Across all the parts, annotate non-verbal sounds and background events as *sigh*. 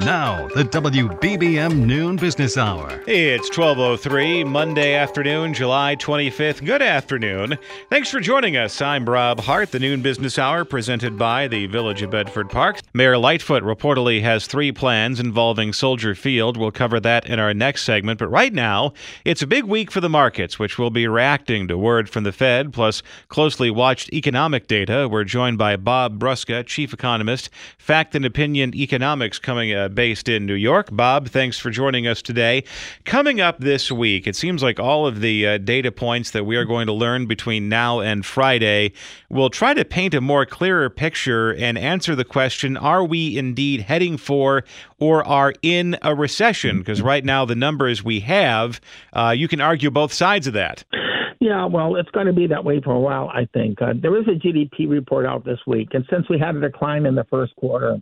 Now, the WBBM Noon Business Hour. It's 1203, Monday afternoon, July 25th. Good afternoon. Thanks for joining us. I'm Rob Hart, the Noon Business Hour presented by the Village of Bedford Park. Mayor Lightfoot reportedly has three plans involving Soldier Field. We'll cover that in our next segment. But right now, it's a big week for the markets, which will be reacting to word from the Fed, plus closely watched economic data. We're joined by Bob Brusca, Chief Economist, Fact and Opinion Economics, coming uh, based in New York. Bob, thanks for joining us today. Coming up this week, it seems like all of the uh, data points that we are going to learn between now and Friday will try to paint a more clearer picture and answer the question are we indeed heading for or are in a recession? Because right now, the numbers we have, uh, you can argue both sides of that. Yeah, well, it's going to be that way for a while, I think. Uh, there is a GDP report out this week, and since we had a decline in the first quarter,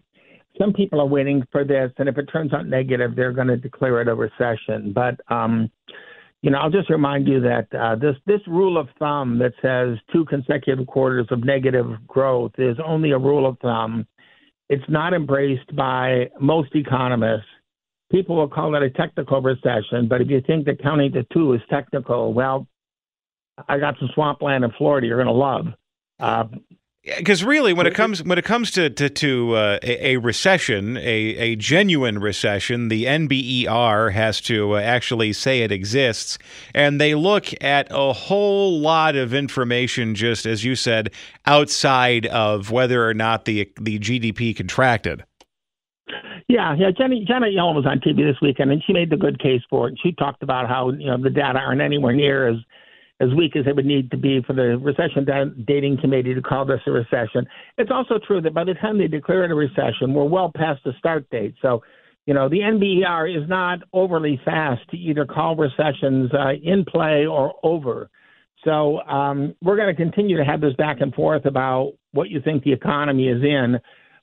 some people are waiting for this, and if it turns out negative, they're going to declare it a recession. But um, you know, I'll just remind you that uh, this this rule of thumb that says two consecutive quarters of negative growth is only a rule of thumb. It's not embraced by most economists. People will call it a technical recession, but if you think that counting to two is technical, well, I got some swampland in Florida you're going to love. Uh, because really, when it comes when it comes to to, to uh, a, a, recession, a, a genuine recession, the NBER has to uh, actually say it exists, and they look at a whole lot of information, just as you said, outside of whether or not the the GDP contracted. Yeah, yeah. Jenny Janet Yellen was on TV this weekend, and she made the good case for it. She talked about how you know the data aren't anywhere near as as weak as it would need to be for the recession dating committee to call this a recession. It's also true that by the time they declare it a recession, we're well past the start date. So, you know, the NBER is not overly fast to either call recessions uh, in play or over. So um, we're going to continue to have this back and forth about what you think the economy is in.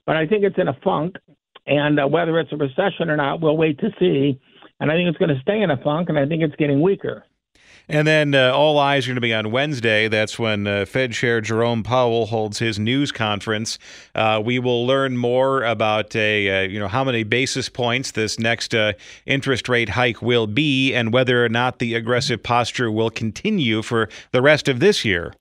But I think it's in a funk, and uh, whether it's a recession or not, we'll wait to see. And I think it's going to stay in a funk, and I think it's getting weaker. And then uh, all eyes are going to be on Wednesday. That's when uh, Fed Chair Jerome Powell holds his news conference. Uh, we will learn more about a uh, you know how many basis points this next uh, interest rate hike will be, and whether or not the aggressive posture will continue for the rest of this year.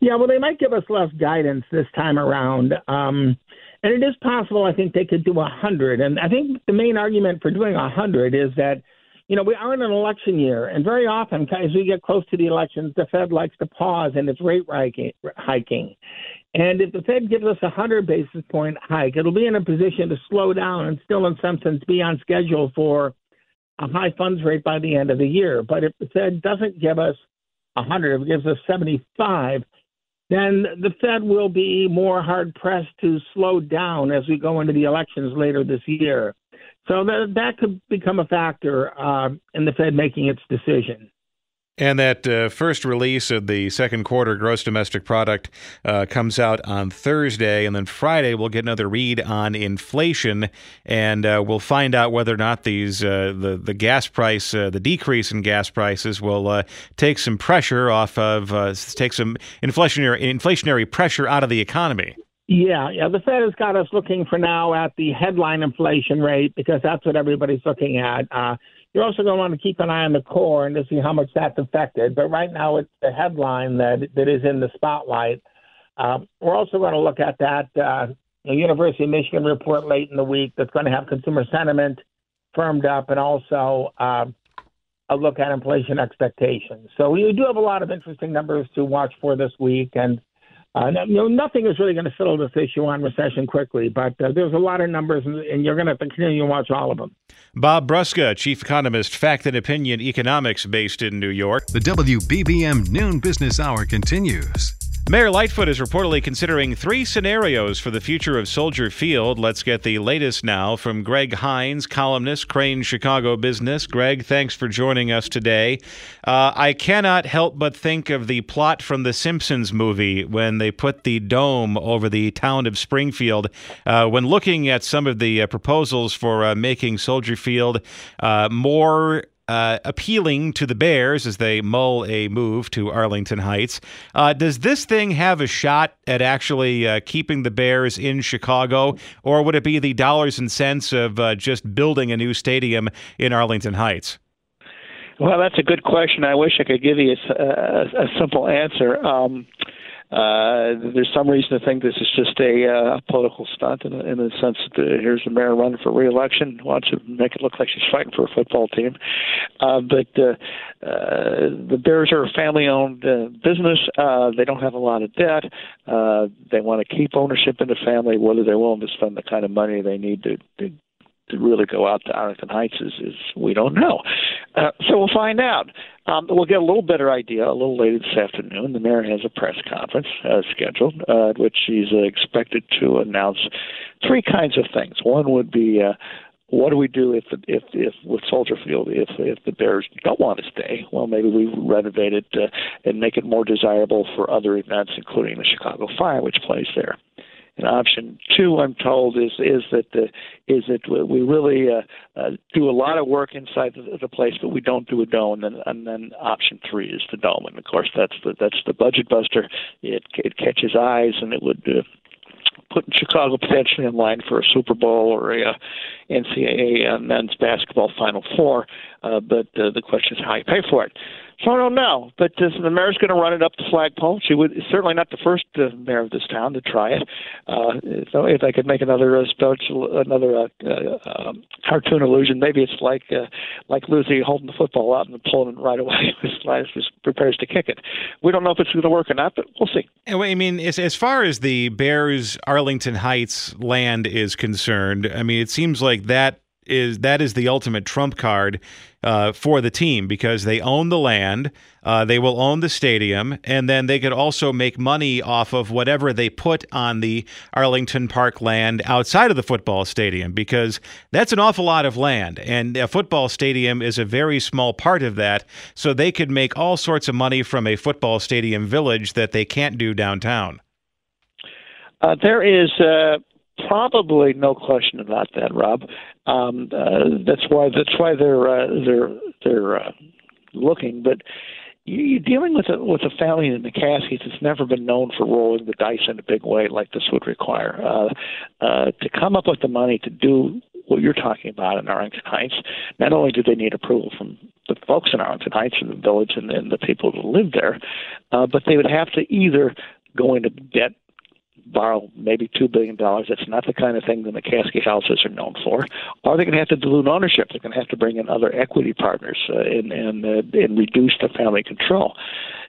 Yeah, well, they might give us less guidance this time around. Um, and it is possible, I think, they could do a 100. And I think the main argument for doing a 100 is that you know, we are in an election year, and very often, as we get close to the elections, the Fed likes to pause in its rate hiking. And if the Fed gives us a 100 basis point hike, it'll be in a position to slow down and still, in some sense, be on schedule for a high funds rate by the end of the year. But if the Fed doesn't give us a 100, if it gives us 75, then the Fed will be more hard pressed to slow down as we go into the elections later this year. So that that could become a factor uh, in the Fed making its decision. And that uh, first release of the second quarter gross domestic product uh, comes out on Thursday. And then Friday, we'll get another read on inflation. And uh, we'll find out whether or not these uh, the, the gas price, uh, the decrease in gas prices will uh, take some pressure off of, take some inflationary, inflationary pressure out of the economy. Yeah, yeah. The Fed has got us looking for now at the headline inflation rate because that's what everybody's looking at. Uh, you're also going to want to keep an eye on the core and to see how much that's affected. But right now, it's the headline that that is in the spotlight. Uh, we're also going to look at that uh, University of Michigan report late in the week that's going to have consumer sentiment firmed up and also uh, a look at inflation expectations. So we do have a lot of interesting numbers to watch for this week and Uh, you know, nothing is really going to settle this issue on recession quickly, but uh, there's a lot of numbers, and, and you're going to have to continue to watch all of them. Bob Brusca, chief economist, Fact and Opinion Economics, based in New York. The WBBM Noon Business Hour continues. Mayor Lightfoot is reportedly considering three scenarios for the future of Soldier Field. Let's get the latest now from Greg Hinz, columnist, Crain Chicago Business. Greg, thanks for joining us today. Uh, I cannot help but think of the plot from the Simpsons movie when they put the dome over the town of Springfield. Uh, when looking at some of the uh, proposals for uh, making Soldier Field uh, more uh, appealing to the Bears as they mull a move to Arlington Heights. Uh, does this thing have a shot at actually uh, keeping the Bears in Chicago, or would it be the dollars and cents of uh, just building a new stadium in Arlington Heights? Well, that's a good question. I wish I could give you a, a, a simple answer. Um, uh, there's some reason to think this is just a uh, political stunt in, in the sense that uh, here's the mayor running for reelection, wants to make it look like she's fighting for a football team. Uh, but uh, uh, the Bears are a family-owned uh, business. Uh, they don't have a lot of debt. Uh, they want to keep ownership in the family. Whether they're willing to spend the kind of money they need to, to to really go out to Arlington Heights is, is we don't know. Uh, so we'll find out. Um, we'll get a little better idea a little later this afternoon. The mayor has a press conference uh, scheduled, uh, which she's uh, expected to announce three kinds of things. One would be uh, what do we do if if if with Soldier Field if if the Bears don't want to stay? Well, maybe we renovate it uh, and make it more desirable for other events, including the Chicago Fire, which plays there. And option two, I'm told, is is that the, is that we really uh, uh, do a lot of work inside the, the place, but we don't do a dome. And then, and then option three is the dome. And of course, that's the that's the budget buster. It it catches eyes, and it would uh, put Chicago potentially in line for a Super Bowl or a, uh, NCAA uh, men's basketball Final Four. Uh, but uh, the question is how you pay for it. So I don't know, but uh, the mayor's going to run it up the flagpole. She would certainly not the first uh, mayor of this town to try it. Uh, so if I could make another uh, special, another uh, uh, um, cartoon illusion, maybe it's like uh, like Lucy holding the football out and pulling it right away *laughs* as Linus prepares to kick it. We don't know if it's going to work or not, but we'll see. I mean, as, as far as the Bears Arlington Heights land is concerned, I mean, it seems like that is that is the ultimate trump card uh, for the team because they own the land, uh, they will own the stadium, and then they could also make money off of whatever they put on the Arlington Park land outside of the football stadium because that's an awful lot of land, and a football stadium is a very small part of that. So they could make all sorts of money from a football stadium village that they can't do downtown. Uh, there is uh, probably no question about that, Rob. Um, uh, that's why that's why they're uh, they're they're uh, looking. But you're dealing with a with a family in the Caskies that's never been known for rolling the dice in a big way like this would require. Uh, uh, to come up with the money to do what you're talking about in Arlington Heights, not only do they need approval from the folks in Arlington Heights and the village and, and the people who live there, uh, but they would have to either go into debt borrow maybe two billion dollars. That's not the kind of thing the McCaskey houses are known for. Or they're going to have to dilute ownership. They're going to have to bring in other equity partners uh, and and uh, and reduce the family control.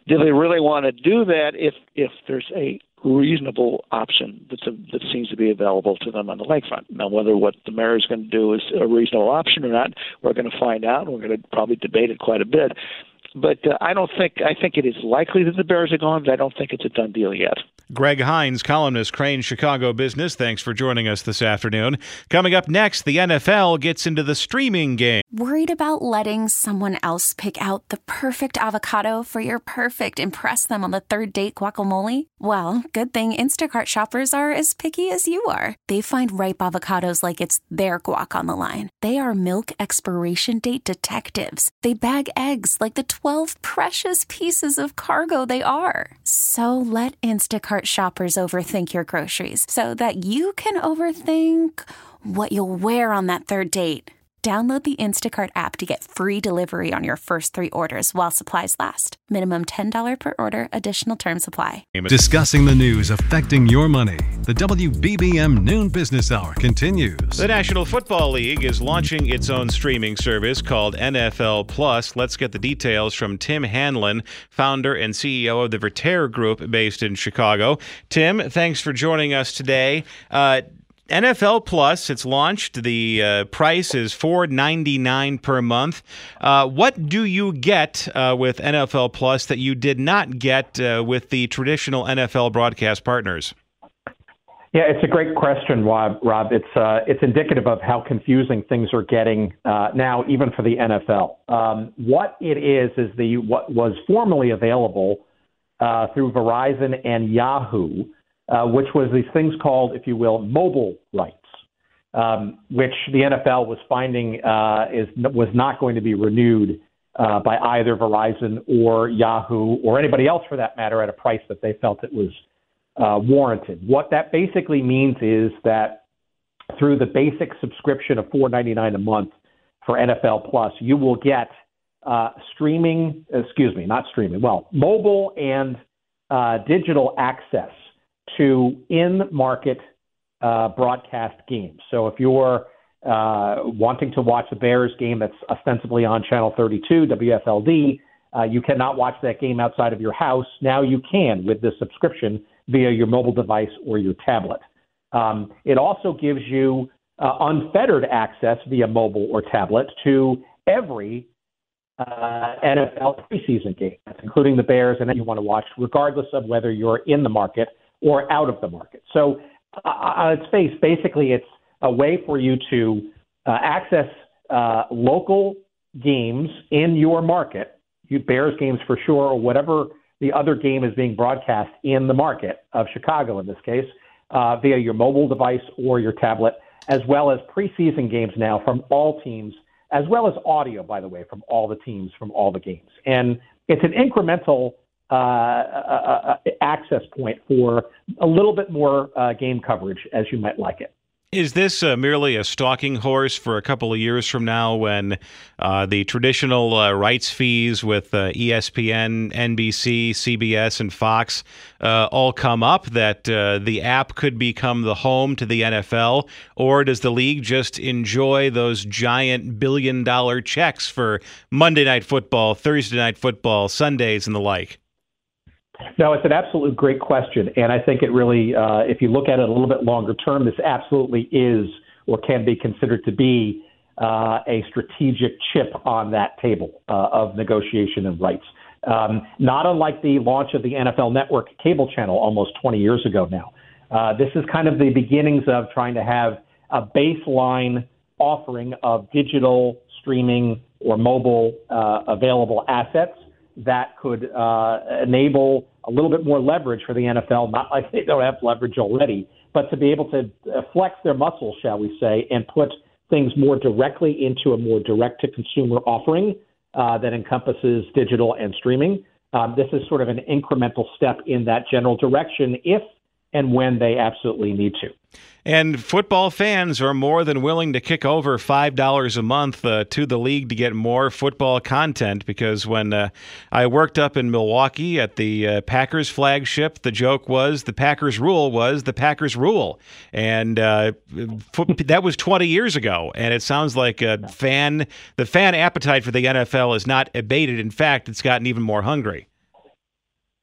Do they really want to do that if if there's a reasonable option that, that seems to be available to them on the lakefront. Now, whether what the mayor is going to do is a reasonable option or not, we're going to find out. We're going to probably debate it quite a bit. But uh, I don't think I think it is likely that the Bears are gone, but I don't think it's a done deal yet. Greg Hinz, columnist, Crain Chicago Business. Thanks for joining us this afternoon. Coming up next, the NFL gets into the streaming game. Worried about letting someone else pick out the perfect avocado for your perfect impress them on the third date guacamole? Well, good thing Instacart shoppers are as picky as you are. They find ripe avocados like it's their guac on the line. They are milk expiration date detectives. They bag eggs like the 12 precious pieces of cargo they are. So let Instacart shoppers overthink your groceries so that you can overthink what you'll wear on that third date. Download the Instacart app to get free delivery on your first three orders while supplies last. Minimum $10 per order, additional term supply. Discussing the news affecting your money. The WBBM Noon Business Hour continues. The National Football League is launching its own streaming service called NFL Plus. Let's get the details from Tim Hanlon, founder and CEO of the Vertere Group based in Chicago. Tim, thanks for joining us today. Uh, NFL Plus, it's launched. The uh, price is four ninety nine per month. Uh, what do you get uh, with NFL Plus that you did not get uh, with the traditional NFL broadcast partners? Yeah, it's a great question, Rob. Rob, it's uh, it's indicative of how confusing things are getting uh, now, even for the NFL. Um, what it is is the what was formerly available through Verizon and Yahoo uh, which was these things called, if you will, mobile rights, um, which the NFL was finding uh, is was not going to be renewed uh, by either Verizon or Yahoo or anybody else for that matter at a price that they felt it was uh, warranted. What that basically means is that through the basic subscription of $4.99 a month for NFL Plus, you will get uh, streaming, excuse me, not streaming, well, mobile and uh, digital access to in market uh, broadcast games. So if you're uh, wanting to watch the Bears game that's ostensibly on Channel 32, WFLD, uh, you cannot watch that game outside of your house. Now you can with this subscription via your mobile device or your tablet. Um, it also gives you uh, unfettered access via mobile or tablet to every uh, NFL preseason game, including the Bears, and that you want to watch, regardless of whether you're in the market or out of the market. So, uh, on its face, basically, it's a way for you to uh, access uh, local games in your market, you Bears games for sure, or whatever the other game is being broadcast in the market of Chicago in this case, uh, via your mobile device or your tablet, as well as preseason games now from all teams, as well as audio, by the way, from all the teams from all the games. And it's an incremental uh, uh, uh, access point for a little bit more uh, game coverage as you might like it. Is this uh, merely a stalking horse for a couple of years from now when uh, the traditional uh, rights fees with uh, ESPN, NBC, CBS, and Fox uh, all come up? That uh, the app could become the home to the NFL? Or does the league just enjoy those giant billion dollar checks for Monday Night Football, Thursday Night Football, Sundays, and the like? No, it's an absolute great question, and I think it really, uh, if you look at it a little bit longer term, this absolutely is or can be considered to be uh, a strategic chip on that table uh, of negotiation and rights. Um, not unlike the launch of the NFL Network cable channel almost 20 years ago now. Uh, this is kind of the beginnings of trying to have a baseline offering of digital streaming or mobile uh, available assets that could uh, enable a little bit more leverage for the NFL, not like they don't have leverage already, but to be able to uh, flex their muscles, shall we say, and put things more directly into a more direct to consumer offering uh, that encompasses digital and streaming. Um, this is sort of an incremental step in that general direction if and when they absolutely need to. And football fans are more than willing to kick over $5 a month uh, to the league to get more football content because when uh, I worked up in Milwaukee at the uh, Packers flagship, the joke was the Packers rule was the Packers rule. And uh, that was 20 years ago. And it sounds like a fan, the fan appetite for the NFL is not abated. In fact, it's gotten even more hungry.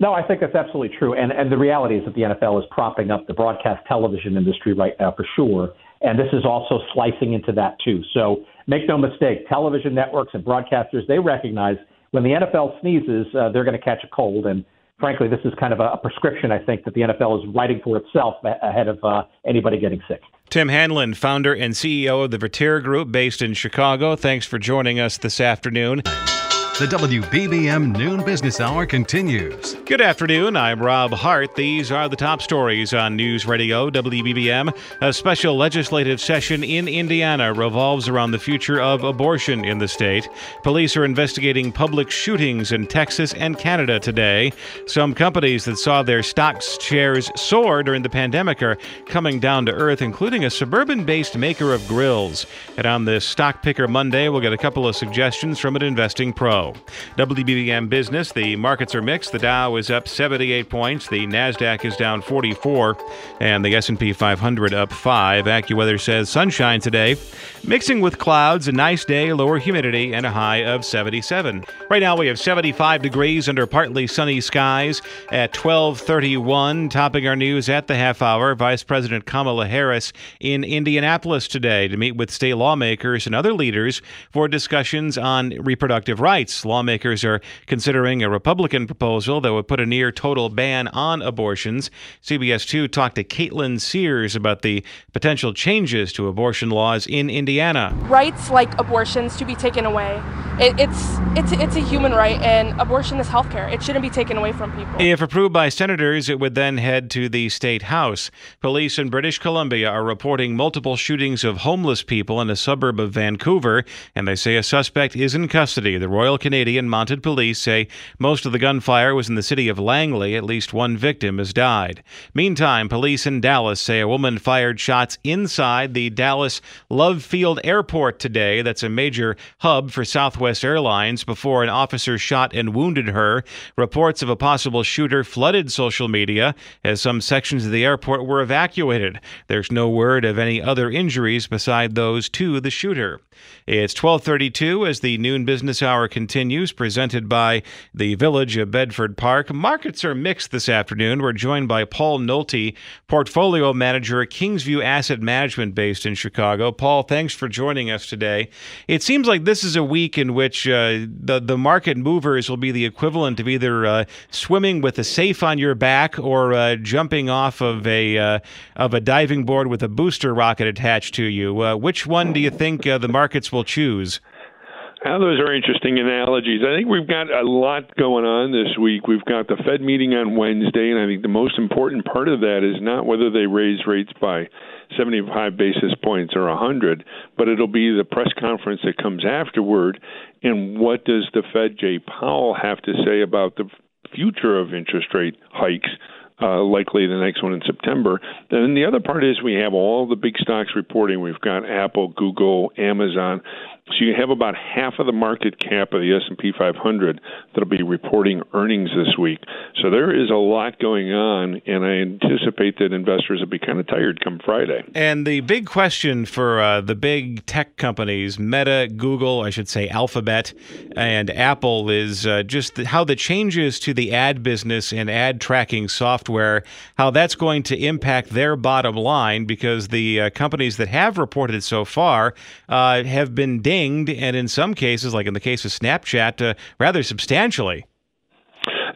No, I think that's absolutely true. And and the reality is that the NFL is propping up the broadcast television industry right now for sure. And this is also slicing into that too. So make no mistake, television networks and broadcasters they recognize when the NFL sneezes, uh, they're going to catch a cold. And frankly, this is kind of a, prescription I think that the NFL is writing for itself ahead of uh, anybody getting sick. Tim Hanlon, founder and CEO of the Vertere Group based in Chicago. Thanks for joining us this afternoon. The WBBM Noon Business Hour continues. Good afternoon. I'm Rob Hart. These are the top stories on News Radio WBBM. A special legislative session in Indiana revolves around the future of abortion in the state. Police are investigating public shootings in Texas and Canada today. Some companies that saw their stocks shares soar during the pandemic are coming down to earth, including a suburban based maker of grills. And on this Stock Picker Monday, we'll get a couple of suggestions from an investing pro. WBBM business, the markets are mixed. The Dow is up 78 points, the Nasdaq is down 44, and the S&P 500 up 5. AccuWeather says sunshine today, mixing with clouds, a nice day, lower humidity and a high of 77. Right now we have 75 degrees under partly sunny skies at 12:31. Topping our news at the half hour, Vice President Kamala Harris in Indianapolis today to meet with state lawmakers and other leaders for discussions on reproductive rights. Lawmakers are considering a Republican proposal that would put a near total ban on abortions. CBS 2 talked to Caitlin Sears about the potential changes to abortion laws in Indiana. Rights like abortions to be taken away. It, it's it's it's a human right, and abortion is health care. It shouldn't be taken away from people. If approved by senators, it would then head to the state house. Police in British Columbia are reporting multiple shootings of homeless people in a suburb of Vancouver, and they say a suspect is in custody. The Royal Canadian Mounted Police say most of the gunfire was in the city of Langley. At least one victim has died. Meantime, police in Dallas say a woman fired shots inside the Dallas Love Field Airport today. That's a major hub for Southwest Airlines before an officer shot and wounded her. Reports of a possible shooter flooded social media as some sections of the airport were evacuated. There's no word of any other injuries beside those to the shooter. It's 1232 as the noon business hour continues, presented by the Village of Bedford Park. Markets are mixed this afternoon. We're joined by Paul Nolte, portfolio manager at Kingsview Asset Management based in Chicago. Paul, thanks for joining us today. It seems like this is a week in which uh, the, the market movers will be the equivalent of either uh, swimming with a safe on your back or uh, jumping off of a, uh, of a diving board with a booster rocket attached to you. Uh, which one do you think uh, the markets will choose? Now, those are interesting analogies. I think we've got a lot going on this week. We've got the Fed meeting on Wednesday, and I think the most important part of that is not whether they raise rates by 75 basis points or 100, but it'll be the press conference that comes afterward. And what does the Fed, Jay Powell, have to say about the future of interest rate hikes? Uh, likely the next one in September. And then the other part is we have all the big stocks reporting. We've got Apple, Google, Amazon. So you have about half of the market cap of the S&P 500 that'll be reporting earnings this week. So there is a lot going on, and I anticipate that investors will be kind of tired come Friday. And the big question for uh, the big tech companies, Meta, Google, I should say Alphabet, and Apple, is uh, just how the changes to the ad business and ad tracking software, how that's going to impact their bottom line, because the uh, companies that have reported so far uh, have been dinged, and in some cases, like in the case of Snapchat, uh, rather substantially.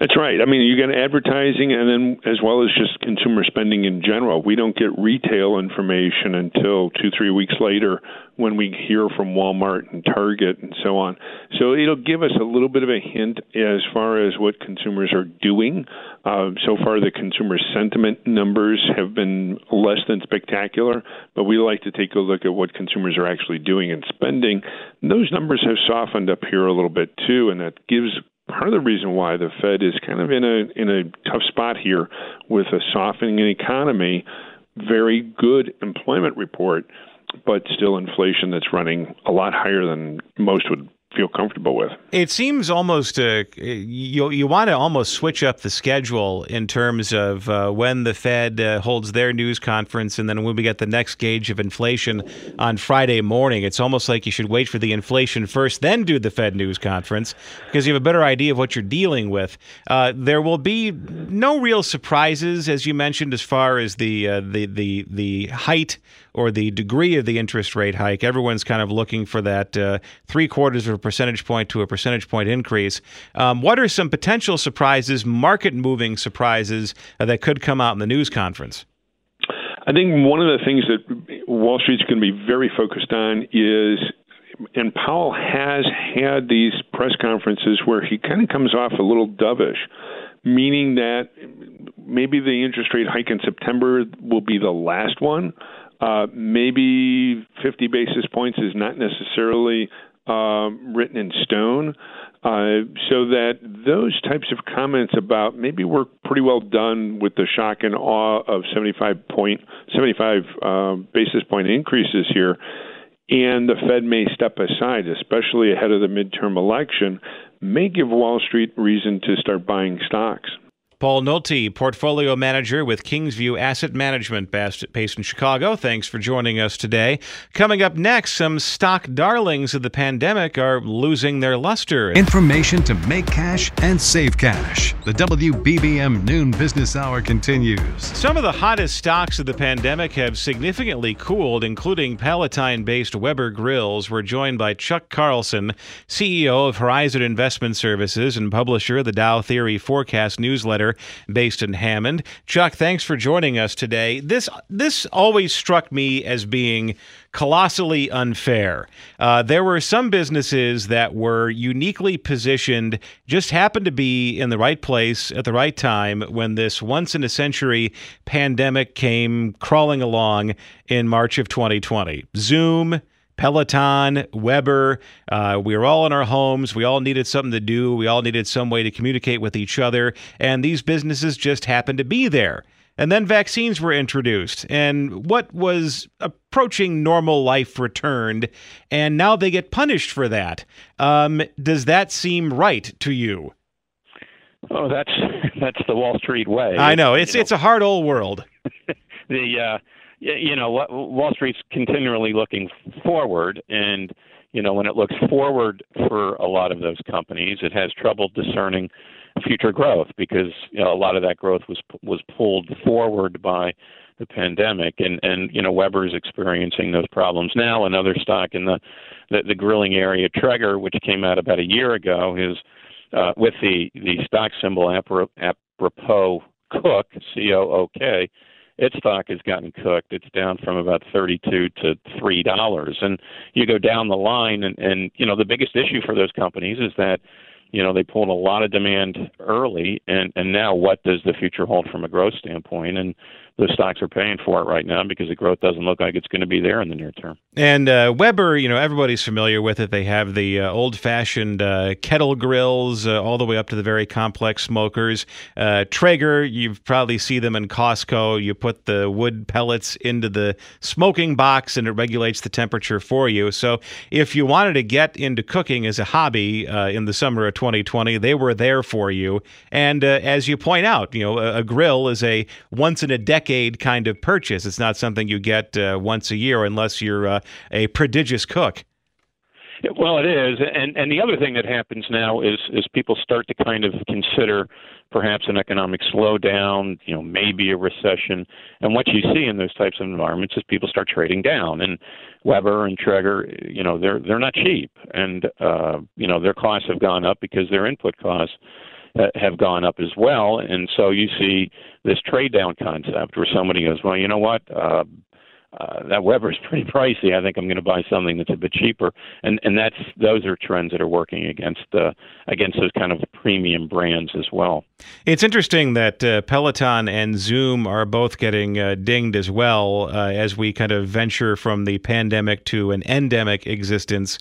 That's right. I mean, you get advertising, and then as well as just consumer spending in general. We don't get retail information until two, three weeks later when we hear from Walmart and Target and so on. So it'll give us a little bit of a hint as far as what consumers are doing. Uh, so far, the consumer sentiment numbers have been less than spectacular, but we like to take a look at what consumers are actually doing and spending. Those numbers have softened up here a little bit too, and that gives part of the reason why the Fed is kind of in a in a tough spot here with a softening economy, very good employment report, but still inflation that's running a lot higher than most would feel comfortable with. It seems almost uh, you you want to almost switch up the schedule in terms of uh, when the Fed uh, holds their news conference and then when we get the next gauge of inflation on Friday morning. It's almost like you should wait for the inflation first, then do the Fed news conference because you have a better idea of what you're dealing with. Uh, there will be no real surprises, as you mentioned, as far as the uh, the the the height or the degree of the interest rate hike. Everyone's kind of looking for that uh, three quarters of a percentage point to a percentage point increase. Um, what are some potential surprises, market moving surprises uh, that could come out in the news conference? I think one of the things that Wall Street's going to be very focused on is and Powell has had these press conferences where he kind of comes off a little dovish, meaning that maybe the interest rate hike in September will be the last one. Uh, maybe 50 basis points is not necessarily uh, written in stone. Uh, so that those types of comments about maybe we're pretty well done with the shock and awe of 75 point 75 uh, basis point increases here, and the Fed may step aside, especially ahead of the midterm election, may give Wall Street reason to start buying stocks. Paul Nolte, portfolio manager with Kingsview Asset Management, based in Chicago. Thanks for joining us today. Coming up next, some stock darlings of the pandemic are losing their luster. Information to make cash and save cash. The WBBM Noon Business Hour continues. Some of the hottest stocks of the pandemic have significantly cooled, including Palatine based Weber Grills. We're joined by Chuck Carlson, CEO of Horizon Investment Services and publisher of the Dow Theory Forecast newsletter based in Hammond. Chuck, thanks for joining us today. This this always struck me as being colossally unfair. Uh, there were some businesses that were uniquely positioned, just happened to be in the right place at the right time when this once in a century pandemic came crawling along in March of 2020. Zoom, Peloton, Weber. Uh, we were all in our homes. We all needed something to do. We all needed some way to communicate with each other. And these businesses just happened to be there. And then vaccines were introduced, and what was approaching normal life returned, and now they get punished for that. Um, does that seem right to you? Oh, that's *laughs* that's the Wall Street way. I know it's you know, it's a hard old world. *laughs* the uh, you know, Wall Street's continually looking forward, and you know, when it looks forward for a lot of those companies, it has trouble discerning future growth because you know, a lot of that growth was was pulled forward by the pandemic, and and you know, Weber is experiencing those problems now. Another stock in the the, the grilling area, Traeger, which came out about a year ago, is uh, with the the stock symbol apropos Cook, C O O K its stock has gotten cooked. It's down from about 32 to three dollars, and you go down the line, and, and you know the biggest issue for those companies is that you know they pulled a lot of demand early, and and now what does the future hold from a growth standpoint? And the stocks are paying for it right now because the growth doesn't look like it's going to be there in the near term. And uh, Weber, you know, everybody's familiar with it. They have the uh, old-fashioned uh, kettle grills, uh, all the way up to the very complex smokers. Uh, Traeger, you probably see them in Costco. You put the wood pellets into the smoking box, and it regulates the temperature for you. So, if you wanted to get into cooking as a hobby uh, in the summer of 2020, they were there for you. And as you point out, you know, a, a grill is a once in a decade decade kind of purchase. It's not something you get uh, once a year unless you're uh, a prodigious cook. Well, it is, and and the other thing that happens now is is people start to kind of consider perhaps an economic slowdown, you know, maybe a recession, and what you see in those types of environments is people start trading down. And Weber and Traeger, you know, they're they're not cheap, and uh, you know their costs have gone up because their input costs have gone up as well. And so you see this trade down concept where somebody goes, well, you know what? Uh, uh, that Weber is *laughs* pretty pricey. I think I'm going to buy something that's a bit cheaper, and and that's those are trends that are working against uh, against those kind of premium brands as well. It's interesting that uh, Peloton and Zoom are both getting uh, dinged as well uh, as we kind of venture from the pandemic to an endemic existence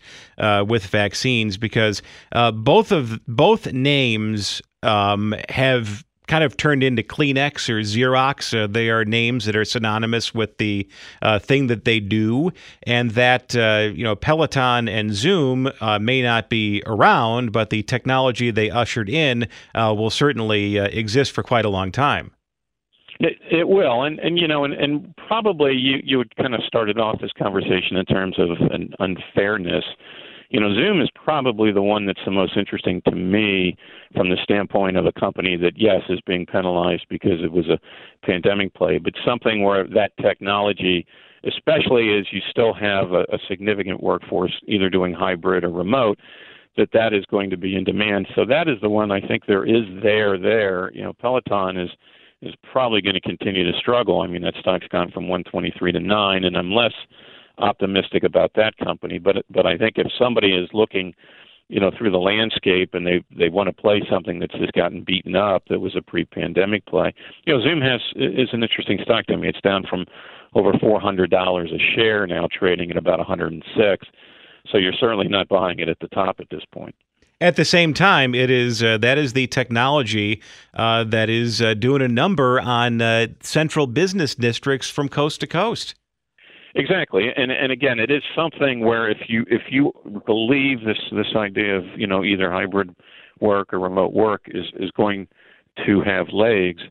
with vaccines, because both of both names um, have kind of turned into Kleenex or Xerox. Uh, they are names that are synonymous with the uh, thing that they do, and that uh, you know Peloton and Zoom uh, may not be around, but the technology they ushered in uh, will certainly uh, exist for quite a long time. It, it will, and and you know, and, and probably you you would kind of started off this conversation in terms of an unfairness you know, Zoom is probably the one that's the most interesting to me from the standpoint of a company that, yes, is being penalized because it was a pandemic play, but something where that technology, especially as you still have a, a significant workforce either doing hybrid or remote, that that is going to be in demand. So that is the one I think there is there there. You know, Peloton is is probably going to continue to struggle. I mean, that stock's gone from 123 to 9, and unless optimistic about that company. But but I think if somebody is looking you know through the landscape and they they want to play something that's just gotten beaten up that was a pre-pandemic play you know zoom has is an interesting stock to me it's down from over four hundred dollars a share now trading at about 106 so you're certainly not buying it at the top at this point at the same time, it is uh, that is the technology uh, that is uh, doing a number on uh, central business districts from coast to coast. Exactly, and and again, it is something where if you if you believe this this idea of you know either hybrid work or remote work is is going to have legs,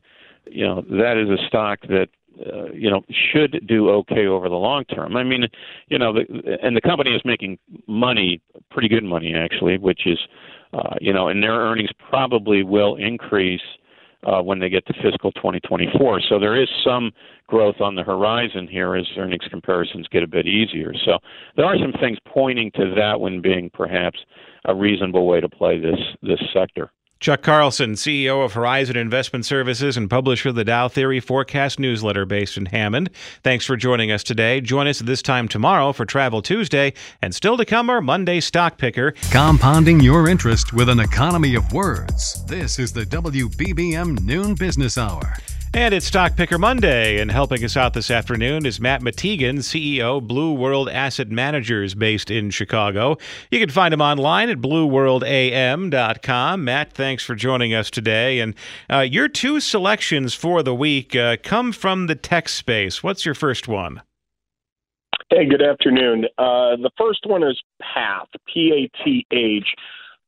you know that is a stock that uh, you know should do okay over the long term. I mean, you know, the, and the company is making money, pretty good money actually, which is, uh, you know, and their earnings probably will increase uh, when they get to fiscal 2024. So there is some growth on the horizon here as earnings comparisons get a bit easier. So there are some things pointing to that one being perhaps a reasonable way to play this this sector. Chuck Carlson, CEO of Horizon Investment Services and publisher of the Dow Theory Forecast newsletter based in Hammond. Thanks for joining us today. Join us this time tomorrow for Travel Tuesday, and still to come our Monday Stock Picker. Compounding your interest with an economy of words. This is the WBBM Noon Business Hour. And it's Stock Picker Monday, and helping us out this afternoon is Matt Mattigan, CEO, Blue World Asset Managers, based in Chicago. You can find him online at blueworldam.com. Matt, thanks for joining us today. And uh, your two selections for the week uh, come from the tech space. What's your first one? Hey, good afternoon. Uh, the first one is PATH, P A T H.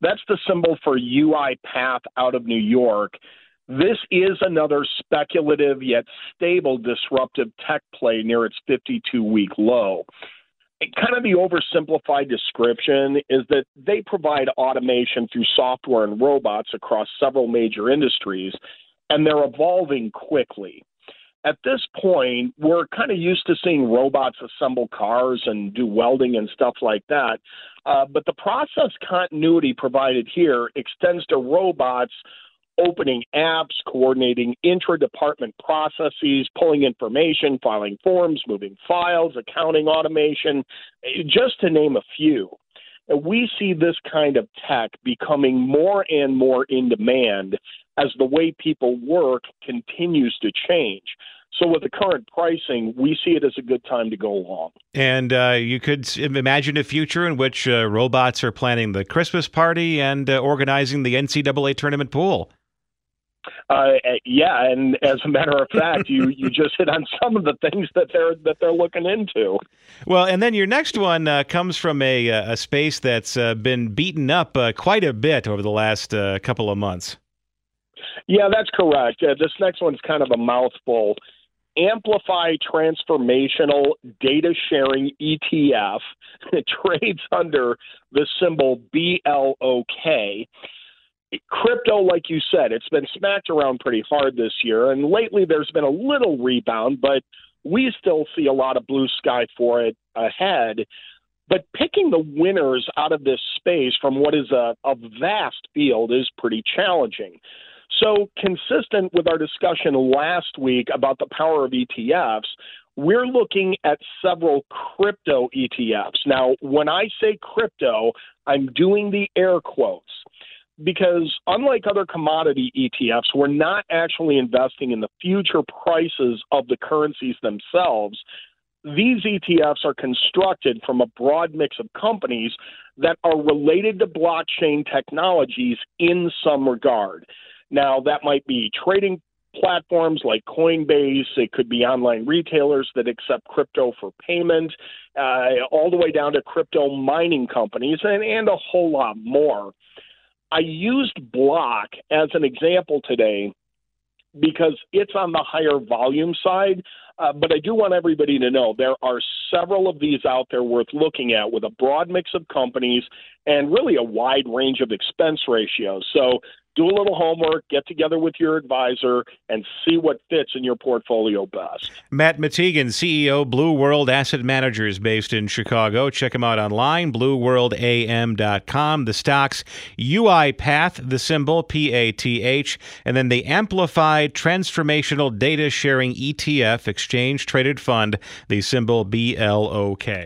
That's the symbol for UiPath out of New York. This is another speculative yet stable disruptive tech play near its 52 week low. kind of the oversimplified description is that they provide automation through software and robots across several major industries, and they're evolving quickly. At this point, we're kind of used to seeing robots assemble cars and do welding and stuff like that. Uh, but the process continuity provided here extends to robots opening apps, coordinating intra department processes, pulling information, filing forms, moving files, accounting automation, just to name a few. We see this kind of tech becoming more and more in demand as the way people work continues to change. So, with the current pricing, we see it as a good time to go along. And uh, you could imagine a future in which uh, robots are planning the Christmas party and uh, organizing the NCAA tournament pool. Uh, yeah, and as a matter of fact, you you *laughs* just hit on some of the things that they're that they're looking into. Well, and then your next one uh, comes from a uh, a space that's uh, been beaten up uh, quite a bit over the last uh, couple of months. Yeah, that's correct. this next one's kind of a mouthful. Amplify Transformational Data Sharing ETF it *laughs* trades under the symbol BLOK crypto, like you said, it's been smacked around pretty hard this year, and lately there's been a little rebound, but we still see a lot of blue sky for it ahead. But picking the winners out of this space from what is a, a vast field is pretty challenging. So, consistent with our discussion last week about the power of ETFs, we're looking at several crypto ETFs. Now, when I say crypto, I'm doing the air quotes because unlike other commodity ETFs, we're not actually investing in the future prices of the currencies themselves. These ETFs are constructed from a broad mix of companies that are related to blockchain technologies in some regard. Now, that might be trading platforms like Coinbase, it could be online retailers that accept crypto for payment, uh, all the way down to crypto mining companies, and, and a whole lot more. I used Block as an example today because it's on the higher volume side. Uh, but I do want everybody to know there are several of these out there worth looking at with a broad mix of companies and really a wide range of expense ratios. So do a little homework, get together with your advisor, and see what fits in your portfolio best. Matt Mattigan, CEO, Blue World Asset Managers, based in Chicago. Check him out online, blueworldam.com. The stocks UiPath, the symbol P A T H, and then the Amplified Transformational Data Sharing ETF, Exchange Traded Fund, the symbol B L O K.